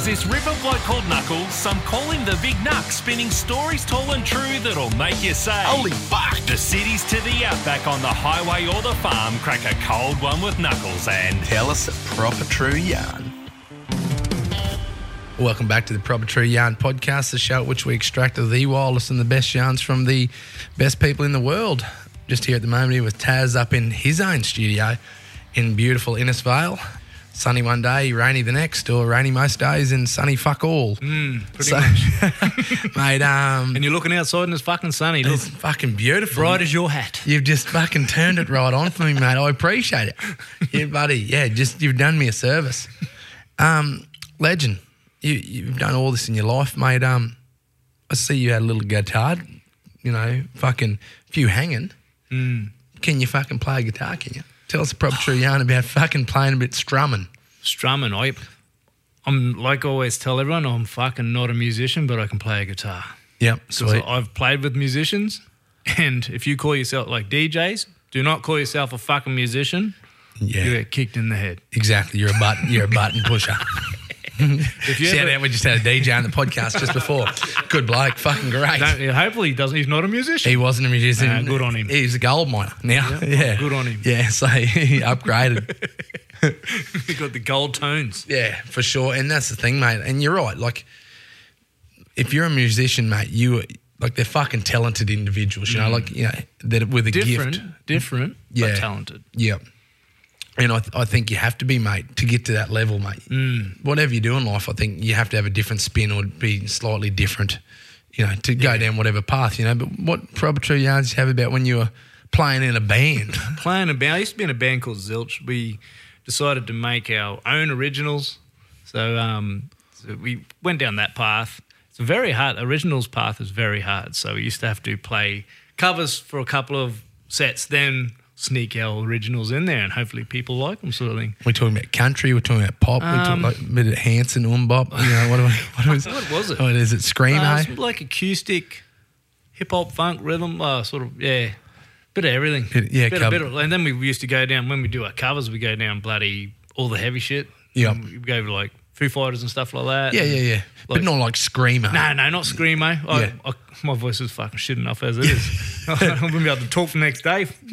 There's this river bloke called Knuckles, some call him the Big Knuck, spinning stories tall and true that'll make you say, Holy fuck. The cities to the outback on the highway or the farm, crack a cold one with Knuckles and Tell us a proper true yarn. Welcome back to the Proper True Yarn podcast, the show at which we extract the wildest and the best yarns from the best people in the world. Just here at the moment here with Taz up in his own studio in beautiful Innisfail. Sunny one day, rainy the next, or rainy most days, and sunny fuck all. Pretty So- much. mate, um, And you're looking outside and it's fucking sunny. Look, it's fucking beautiful. bright as your hat. You've just fucking turned it right on for me, mate. I appreciate it. Yeah, buddy. Yeah, just you've done me a service. Um, legend. You you've done all this in your life, mate. Um, I see you had a little guitar, you know, fucking few hanging. Can you fucking play a guitar, can you? Tell us a proper true yarn about fucking playing a bit strumming. Strumming. I, I'm like I always tell everyone, I'm fucking not a musician, but I can play a guitar. Yep, So sweet. I've played with musicians, and if you call yourself like DJs, do not call yourself a fucking musician. Yeah, You get kicked in the head. exactly. You're a button. You're a button pusher. If you Shout ever- out, we just had a DJ on the podcast just before. Good bloke, fucking great. hopefully he doesn't. He's not a musician. He wasn't a musician. Nah, good on him. He's a gold miner now. Yeah, good on him. Yeah, so he upgraded. he got the gold tones. yeah, for sure. And that's the thing, mate. And you're right. Like, if you're a musician, mate, you like they're fucking talented individuals. You know, like you know that with a Mm. Different, gift. different, Yeah. but talented. Yeah. And I, th- I think you have to be, mate, to get to that level, mate. Mm. Whatever you do in life, I think you have to have a different spin or be slightly different, you know, to go down whatever path, you know. But what yarns do you have about when you were playing in a band? playing a band. I used to be in a band called Zilch. We decided to make our own originals. So, um, so we went down that path. It's very hard. Originals path is very hard. So we used to have to play covers for a couple of sets, then sneak our originals in there, and hopefully people like them, sort of thing. We're talking about country. We're talking about pop. we're talking Um, like a bit of Hanson, MMMBop. You know what? What was? What was it? What is it? Scream, Uh, like acoustic, hip hop, funk, rhythm, uh, sort of yeah, bit of everything. Bit- yeah, bit, bit of, and then we used to go down when we do our covers. We go down bloody all the heavy shit. Yep. we go to like Foo Fighters and stuff like that. Yeah, yeah, yeah. but not like screamer. No, no, not screamo. I, Yeah. I, my voice is fucking shit enough as it is. I wouldn't be able to talk the next day.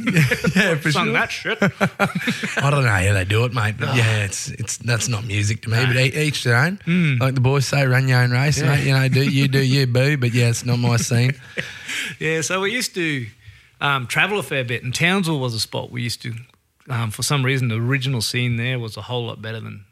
yeah, for Sung sure. that shit. I don't know how they do it, mate. But yeah, it's it's that's not music to me. But each their own. Hmm. Like the boys say, run your own race, mate. You know, do you do you, boo. But yeah, it's not my scene. Yeah, so we used to um, travel a fair bit, and Townsville was a spot we used to. Um, for some reason, the original scene there was a whole lot better than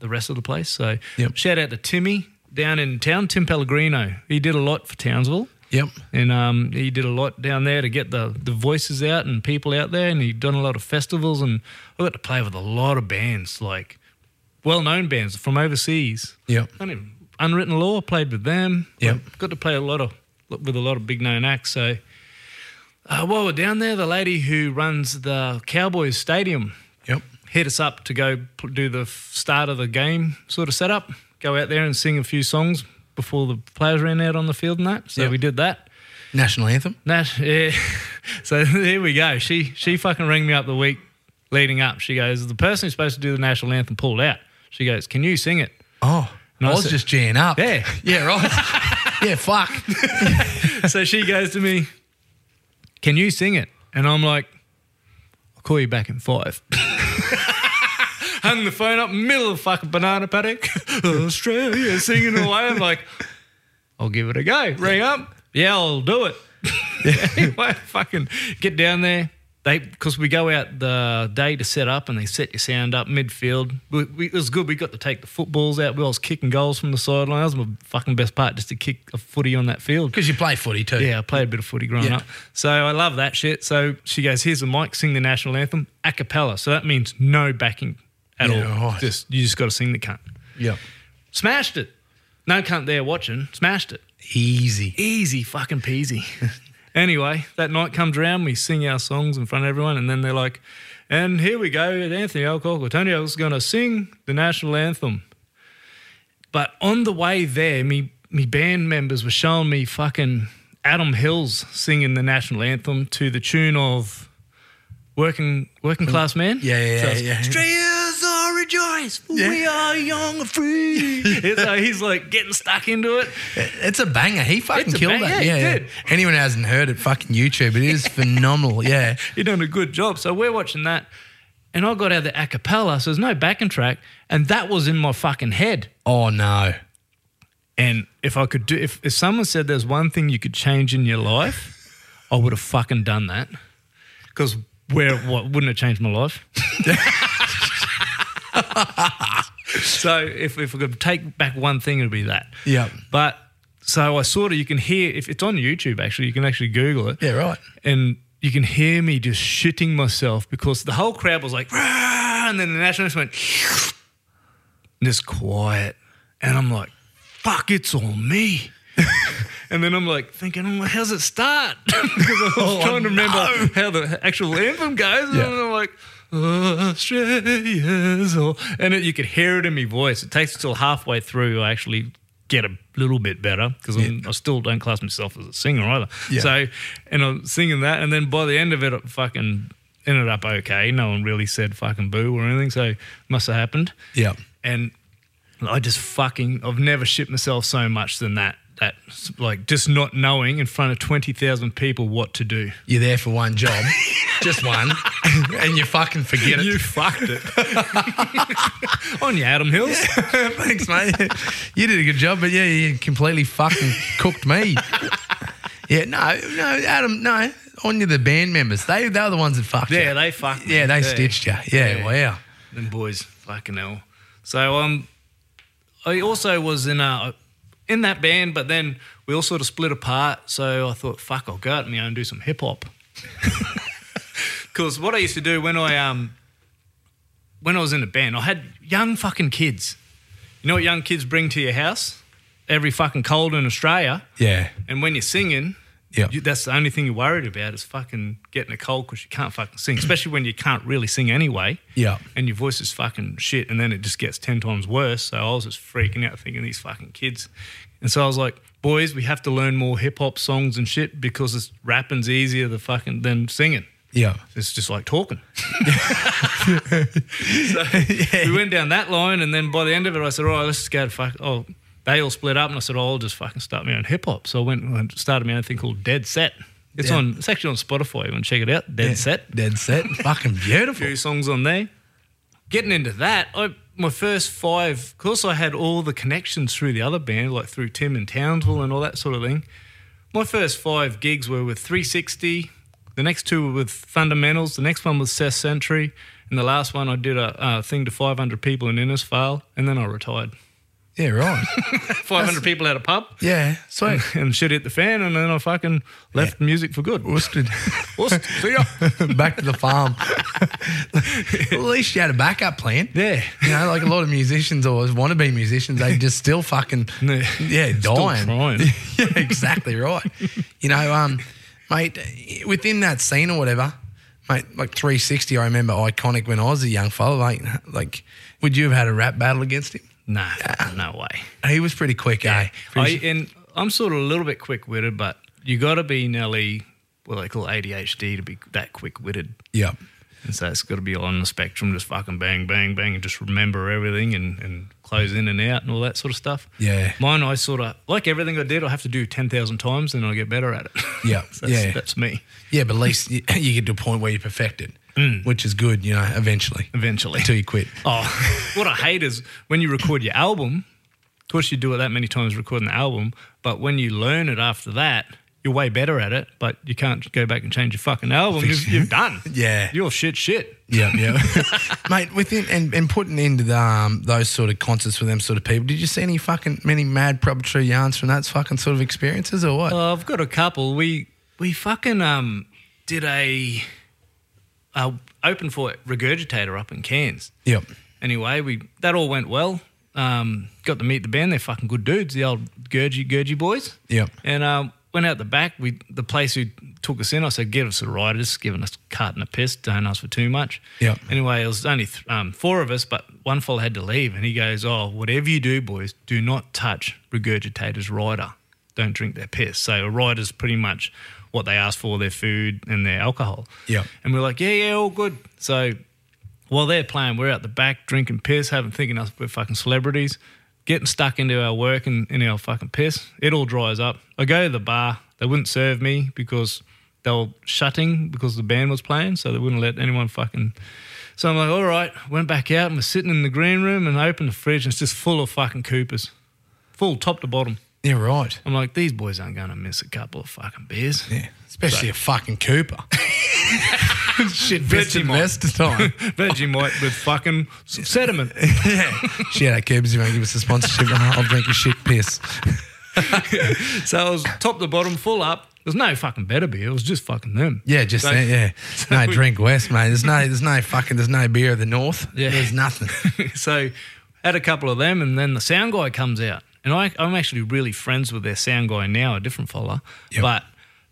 the rest of the place. So, Yep. shout out to Timmy down in town, Tim Pellegrino. He did a lot for Townsville, Yep. and um, he did a lot down there to get the the voices out and people out there. And he'd done a lot of festivals, and I got to play with a lot of bands, like well known bands from overseas. Yep. I mean, Unwritten Law played with them. Yep. Like, got to play a lot of with a lot of big known acts. So uh, while we're down there, the lady who runs the Cowboys Stadium. Hit us up to go do the start of the game sort of setup. Go out there and sing a few songs before the players ran out on the field and that. So Yep. we did that. National anthem. That yeah. so here we go. She she fucking rang me up the week leading up. She goes, the person who's supposed to do the national anthem pulled out. She goes, can you sing it? Oh, And I I was said- just geeing up. Yeah. Yeah. Right. yeah. Fuck. so she goes to me, Can you sing it? And I'm like, I'll call you back in five. Hung the phone up, middle of fucking banana paddock, Australia, singing away. I'm like, I'll give it a go. Ring up. Yeah, I'll do it. anyway, fucking get down there. They because we go out the day to set up and they set your sound up midfield. We, we, it was good. We got to take the footballs out. We was kicking goals from the sideline. That was my fucking best part, just to kick a footy on that field. Because you play footy too. Yeah, I played a bit of footy growing Yeah. up. So I love that shit. So she goes, here's the mic, sing the national anthem a cappella. So that means no backing at Yeah, all. right. Just You just got to sing the cunt. Yeah. Smashed it. No cunt there watching. Smashed it. Easy. Easy fucking peasy. anyway, that night comes around, we sing our songs in front of everyone, and then they're like, and here we go, Anthony Alcock, Antonio is going to sing the national anthem. But on the way there, me, me band members were showing me fucking Adam Hills singing the national anthem to the tune of Working Working mm. Class Man. Yeah, yeah, So yeah. Are rejoice, Yeah. we are young and free. so uh, he's like getting stuck into it. It's a banger. He fucking It's killed banger, that. he Yeah, yeah. Anyone who hasn't heard it, fucking YouTube. It is phenomenal. Yeah. You're doing a good job. So we're watching that. And I got out the a cappella, so there's no backing track. And that was in my fucking head. Oh no. And if I could do, if, if someone said there's one thing you could change in your life, I would have fucking done that. Because where, what, wouldn't have changed my life. so if, if I could take back one thing, it'd be that. Yeah. But so I sort of, you can hear, if it's on YouTube actually, you can actually Google it. Yeah, right. and you can hear me just shitting myself because the whole crowd was like, "Rah!" and then the national anthem went, and just quiet, and I'm like, fuck, it's all me. and then I'm like thinking, oh, how's it start? because I was oh, trying to remember how the actual anthem goes, Yeah. and I'm like. Australia's all, and it, you could hear it in my voice. It takes until halfway through I actually get a little bit better because I still don't class myself as a singer either. Yeah. So, and I'm singing that, and then by the end of it, it fucking ended up okay. No one really said fucking boo or anything, so must have happened. Yeah. And I just fucking, I've never shit myself so much than that. That like just not knowing in front of twenty thousand people what to do. You're there for one job, just one, and you fucking forget it. You fucked it. On you, Adam Hills. Thanks, mate. You did a good job, but yeah, you completely fucking cooked me. Yeah, no, no, Adam, no. On you, the band members. They they were the ones that fucked Yeah, you. they fucked. Yeah, they stitched you. Yeah, wow. Them boys, fucking hell. So um, I also was in a in that band, but then we all sort of split apart. So I thought, fuck, I'll go out on my own and do some hip hop. Because what I used to do when I um when I was in a band, I had young fucking kids. You know what young kids bring to your house every fucking cold in Australia? Yeah, And when you're singing, Yeah. you, that's the only thing you're worried about is fucking getting a cold because you can't fucking sing, especially when you can't really sing anyway. Yeah. And your voice is fucking shit, and then it just gets 10 times worse. So I was just freaking out thinking these fucking kids. And so I was like, boys, we have to learn more hip hop songs and shit because it's rapping's easier than fucking than singing. yeah, It's just like talking. so we went down that line, and then by the end of it, I said, "All right, let's just go to fuck." Oh, they all split up, and I said, "Oh, I'll just fucking start my own hip hop." So I went and started my own thing called Dead Set. It's Yeah. on. It's actually on Spotify. You want to check it out? Dead Set. dead set, fucking beautiful. few songs on there. Getting into that, I my first five. Of course, I had all the connections through the other band, like through Tim and Townsville and all that sort of thing. My first five gigs were with 360. The next two were with Thundamentals. The next one was Seth Sentry. And the last one, I did a uh, thing to 500 people in Innisfail, and then I retired. Yeah, right. 500 people at a pub, Yeah, sweet. and shit hit the fan, and then I fucking left music for good. Worsted. Wust- See ya. Back to the farm. well, at least you had a backup plan. Yeah. You know, like a lot of musicians or want to be musicians, they just still fucking Yeah. yeah, Still dying. trying. yeah, exactly right. You know, um, mate, within that scene or whatever, mate, like 360, I remember iconic when I was a young fella. Like, like, would you have had a rap battle against him? Nah, no way. He was pretty quick, eh? I, Pretty- and I'm sort of a little bit quick witted, but you got to be nearly what they call ADHD to be that quick witted. yeah. And so it's got to be on the spectrum, just fucking bang, bang, bang, and just remember everything and, and close in and out and all that sort of stuff. Yeah. Mine, I sort of, like everything I did, I have to do 10,000 times and I get better at it. Yeah, that's, yeah. That's me, Yeah, but at least you, you get to a point where you perfect it, which is good, you know, eventually. eventually. Until you quit. Oh, what I hate is when you record your album, of course you do it that many times recording the album, but when you learn it after that, you're way better at it, but you can't go back and change your fucking album. You've, you've done. Yeah. You're shit shit. Yeah, yeah, mate. Within and, and putting into the, um, those sort of concerts with them sort of people, did you see any fucking many mad proprietary yarns from that fucking sort of experiences or what? Oh, I've got a couple. We we fucking um did a, open for regurgitator up in Cairns. yep. Anyway, we that all went well. Um, got to meet the band. They're fucking good dudes, the old Gurgy Gurgy boys. Yep. And um, went out the back. We the place who took us in. I said, "Give us a ride." Just giving us a cart and a piss. Don't ask for too much. Yep. Anyway, it was only th- um, four of us, but one fella had to leave, and he goes, "Oh, whatever you do, boys, do not touch regurgitators' rider. Don't drink their piss." So a rider's pretty much what they ask for: their food and their alcohol. Yeah. And we're like, "Yeah, yeah, all good." So while they're playing, we're out the back drinking piss, having thinking us we're fucking celebrities, getting stuck into our work and in our fucking piss. It all dries up. I go to the bar. They wouldn't serve me because they were shutting because the band was playing, so they wouldn't let anyone fucking. So I'm like, all right. Went back out and we're sitting in the green room and I opened the fridge and it's just full of fucking Coopers, full top to bottom. Yeah, right. I'm like, these boys aren't going to miss a couple of fucking beers. Yeah, especially a fucking Cooper. Shit, Best investor time. Vegemite with fucking sediment. yeah. Shout out Coopers, you want to give us a sponsorship? I'll drink your shit piss. So it was top to bottom, full up. There's no fucking better beer. It was just fucking them. Yeah, just So- that, yeah. No we- drink west, mate. There's no, there's no fucking, there's no beer of the north. Yeah. There's nothing. so had a couple of them, and then the sound guy comes out, and I, I'm actually really friends with their sound guy now, a different fella, Yep. but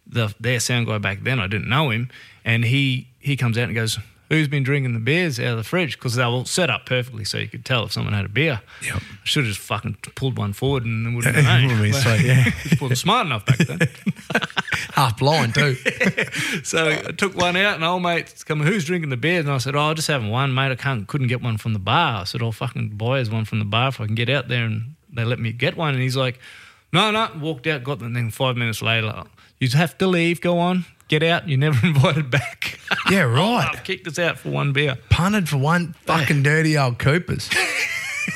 the their sound guy back then I didn't know him, and he he comes out and goes, "Who's been drinking the beers out of the fridge?" Because they were set up perfectly, so you could tell if someone had a beer. Yep. I should have just fucking pulled one forward and it would have me. would've been yeah. wasn't smart enough back then. Half blind too. So I took one out, and old mate's coming, who's drinking the beers? And I said, oh, I'm just having one, mate. I can't, couldn't get one from the bar. I said, I'll fucking buy us one from the bar if I can get out there. And they let me get one. And he's like, no, no. Walked out, got them. And then five minutes later, you have to leave, go on, get out. You're never invited back. Yeah, right. I've kicked us out for one beer. Punted for one fucking dirty old Coopers.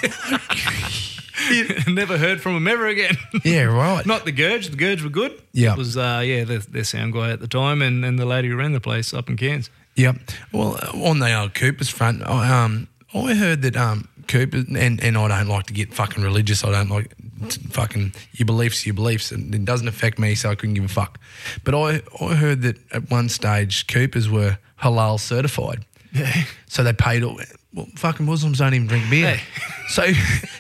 never heard from him ever again. Yeah, right. Not the Gurge. The Gurge were good. Yeah. It was, uh, yeah, their, their sound guy at the time and, and the lady who ran the place up in Cairns. Yep. Well, uh, on the old Coopers front, I, um, I heard that um, Coopers, and, and I don't like to get fucking religious. I don't like fucking your beliefs, your beliefs, and it doesn't affect me, so I couldn't give a fuck. But I, I heard that at one stage Coopers were halal certified. Yeah. So they paid all. Well, fucking Muslims don't even drink beer. Hey. So,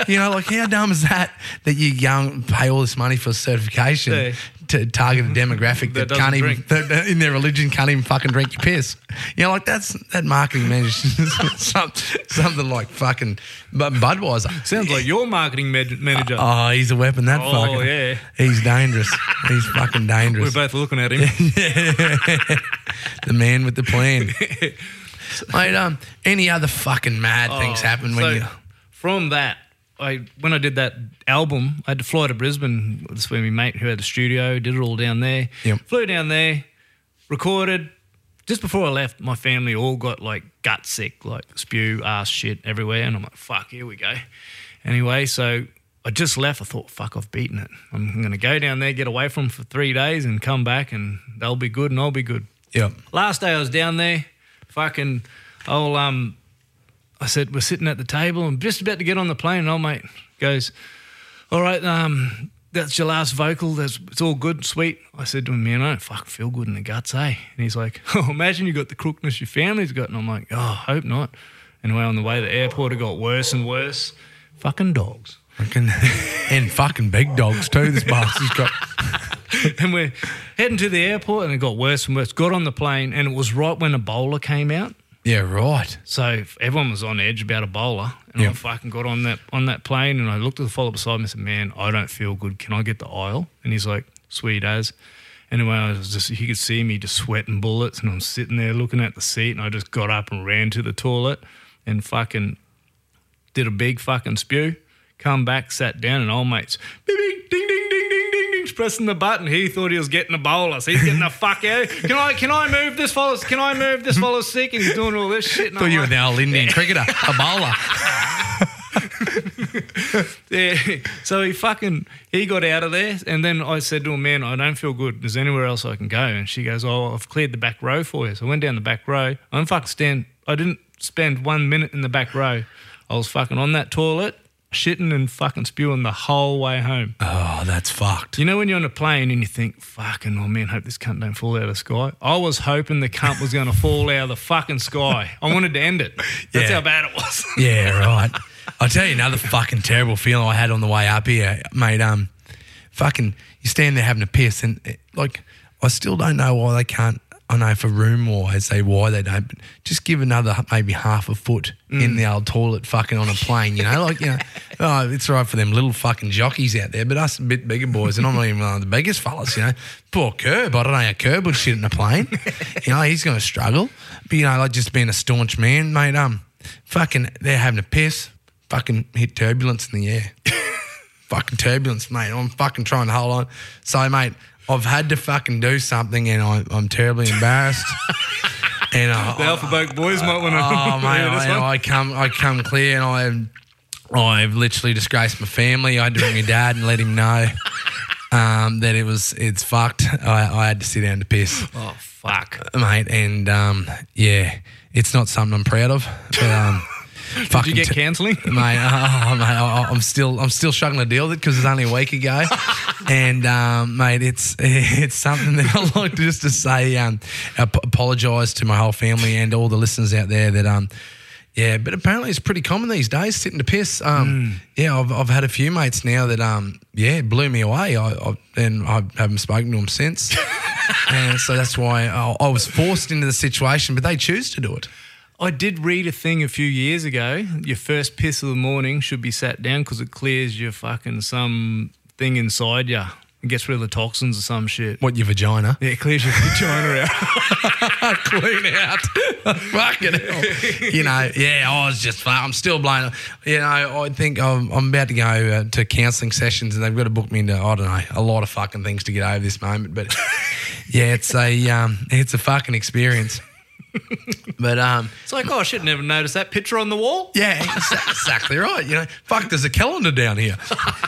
you know, like how dumb is that that you and pay all this money for certification Yeah. To target a demographic that, That can't even, that, in their religion can't even fucking drink your piss. You know, like that's that marketing manager, some, something like fucking Budweiser. Sounds like your marketing man- manager. Oh, he's a weapon. That Oh, fucking. yeah. He's dangerous. He's fucking dangerous. We're both looking at him. the man with the plan. Mate, um, any other fucking mad things happen when Oh, So, you? From that, I when I did that album, I had to fly to Brisbane. That's where my mate who had the studio did it all down there. Yep. Flew down there, recorded. Just before I left, my family all got like gut sick, like spew, ass, shit everywhere, and I'm like, "Fuck, here we go." Anyway, so I just left. I thought, "Fuck, I've beaten it. I'm going to go down there, get away from 'em for three days, and come back, and they'll be good, and I'll be good." Yep. Last day I was down there, fucking, I'll, um, I said, we're sitting at the table and just about to get on the plane. And old mate goes, all right, um, that's your last vocal. That's, it's all good, sweet. I said to him, man, I don't fucking feel good in the guts, eh? And he's like, oh, imagine you got the crookness your family's got. And I'm like, oh, hope not. Anyway, on the way to the airport, it got worse and worse. Fucking dogs. Fucking, and fucking big dogs too. This bastard's got. and we're heading to the airport and it got worse and worse. Got on the plane and it was right when Ebola came out. Yeah, right. So everyone was on edge about Ebola, and Yep. I fucking got on that on that plane, and I looked at the fellow beside me and said, "Man, I don't feel good. Can I get the aisle?" And he's like, "Sweet as." Anyway, I was just he could see me just sweating bullets, and I'm sitting there looking at the seat, and I just got up and ran to the toilet, and fucking did a big fucking spew. Come back, sat down, and old mates, ding, ding, ding, ding, ding, ding, pressing the button. He thought he was getting Ebola. He's getting the fuck out. Can I, can I move this fellow's? Can I move this fellow's sick? And he's doing all this shit. And Thought I'm you were like, the old Indian cricketer, a bowler. yeah. So he fucking he got out of there, and then I said to him, "Man, I don't feel good. Is anywhere else I can go?" And she goes, "Oh, I've cleared the back row for you." So I went down the back row. I'm fucking stand. I didn't spend one minute in the back row. I was fucking on that toilet, shitting and fucking spewing the whole way home. Oh, that's fucked. You know when you're on a plane and you think, fucking, oh man, hope this cunt don't fall out of the sky. I was hoping the cunt was going to fall out of the fucking sky. I wanted to end it. That's Yeah. how bad it was. Yeah, right. I'll tell you another fucking terrible feeling I had on the way up here, mate. Um, fucking, you stand there having a piss, and eh, like, I still don't know why they can't. I know for room wise, they why they don't. But just give another maybe half a foot in the old toilet, fucking on a plane. You know, like you know, oh, it's right for them little fucking jockeys out there, but us a bit bigger boys, and I'm not even one of the biggest fellas. You know, poor Curb. I don't know how Curb would shit in a plane. you know, he's going to struggle. But you know, like just being a staunch man, mate. Um, fucking, they're having a piss. Fucking hit turbulence in the air. fucking turbulence, mate. I'm fucking trying to hold on. So, mate, I've had to fucking do something, and I, I'm terribly embarrassed. and I, the Alpha Alphabet boys might want to. Oh mate, I, I come I come clear and I I've literally disgraced my family. I had to ring my dad and let him know um, that it was it's fucked. I, I had to sit down to piss, oh, fuck. mate, and um, yeah, it's not something I'm proud of. But um, Did you get cancelling? mate, oh, mate I, I'm still I'm still struggling to deal with it because it's only a week ago, and um, mate, it's it's something that I like just to say. Um, ap- apologise to my whole family and all the listeners out there that um. Yeah, but apparently it's pretty common these days sitting to piss. Um, Yeah, I've, I've had a few mates now that um, yeah blew me away. I, I and I haven't spoken to them since, and so that's why I, I was forced into the situation. But they choose to do it. I did read a thing a few years ago. Your first piss of the morning should be sat down because it clears your fucking some thing inside you. It gets rid of the toxins or some shit. What your vagina? Yeah, it clears your vagina out. clean out. Fucking hell. You know, yeah, I was just, I'm still blown. You know, I think I'm, I'm about to go uh, to counselling sessions and they've got to book me into, I don't know, a lot of fucking things to get over this moment. But yeah, it's a, um, it's a fucking experience. But um, It's like, oh, I should never noticed that picture on the wall. yeah, exactly right. You know, fuck, there's a calendar down here.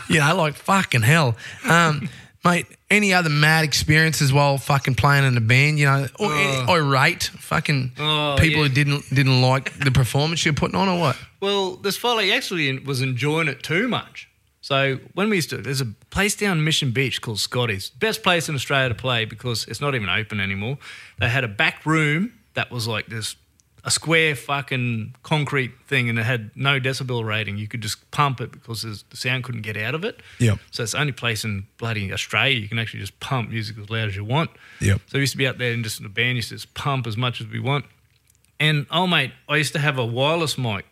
You know, like fucking hell. Um, mate, any other mad experiences while fucking playing in a band? You know, or irate fucking Oh, people yeah. who didn't didn't like the performance you're putting on, or what? Well, this fella actually was enjoying it too much. So when we used to, there's a place down Mission Beach called Scotty's, best place in Australia to play because it's not even open anymore. They had a back room that was like this, a square fucking concrete thing, and it had no decibel rating. You could just pump it because the sound couldn't get out of it. Yep. So it's the only place in bloody Australia you can actually just pump music as loud as you want. Yep. So we used to be out there and just in the band used to just pump as much as we want. And oh mate, I used to have a wireless mic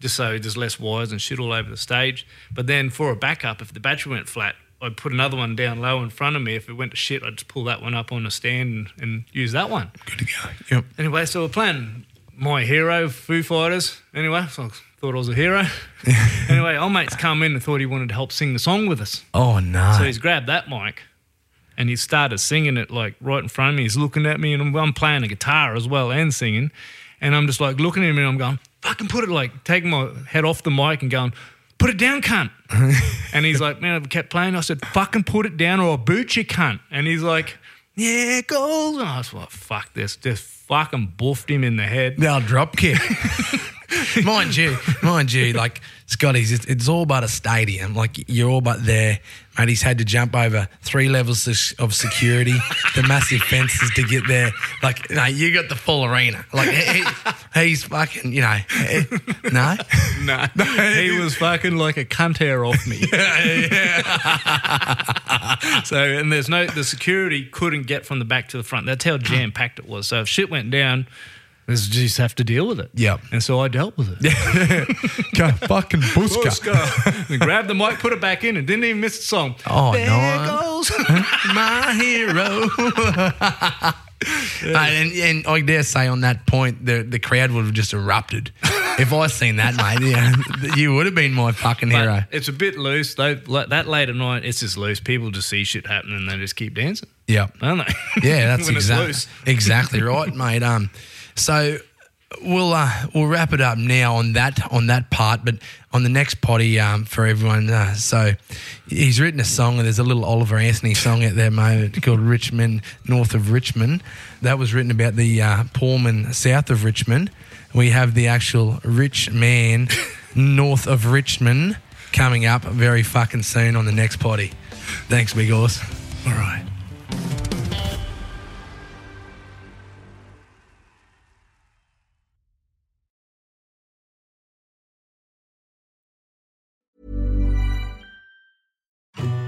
just so there's less wires and shit all over the stage. But then for a backup, if the battery went flat, I'd put another one down low in front of me. If it went to shit, I'd just pull that one up on a stand and, and use that one. Good to go. Yep. Anyway, so we're playing My Hero, Foo Fighters. Anyway, so I thought I was a hero. anyway, old mate's come in and thought he wanted to help sing the song with us. Oh no. So he's grabbed that mic and he started singing it like right in front of me. He's looking at me and I'm, I'm playing a guitar as well and singing. And I'm just like looking at him and I'm going, fucking put it like taking my head off the mic and going, put it down, cunt. and he's like, man, I kept playing. I said, fucking put it down or I'll boot you, cunt. And he's like, yeah, goals. And I was like, fuck this. Just fucking buffed him in the head. They'll drop kick. mind you, mind you, like Scotty's, it's, it's all but a stadium. Like you're all but there. Mate, he's had to jump over three levels of, security, the massive fences to get there. Like, no, you got the full arena. Like he, he- he's fucking, you know, no. Nah, he was fucking like a cunt hair off me. so, and there's no, the security couldn't get from the back to the front. That's how jam packed it was. So if shit went down, just have to deal with it. Yeah. And so I dealt with it. Go fucking buska. Buska. and grabbed the mic, put it back in, and didn't even miss the song. Oh, there no. goes. my hero. Mate, and, and I dare say on that point, the, the crowd would have just erupted. if I seen that, mate, yeah, you would have been my fucking But hero. it's a bit loose. Though, like that late at night, it's just loose. People just see shit happening and they just keep dancing, Yeah. don't they? Yeah, that's exactly exactly right, mate. Um, so we'll uh, we'll wrap it up now on that on that part, but on the next potty um, for everyone. Uh, so he's written a song, and there's a little Oliver Anthony song out there, mate, called Rich Men, North of Richmond. That was written about the uh, Pullman south of Richmond. We have the actual rich man north of Richmond coming up very fucking soon on the next potty. Thanks, Big Horse. All right.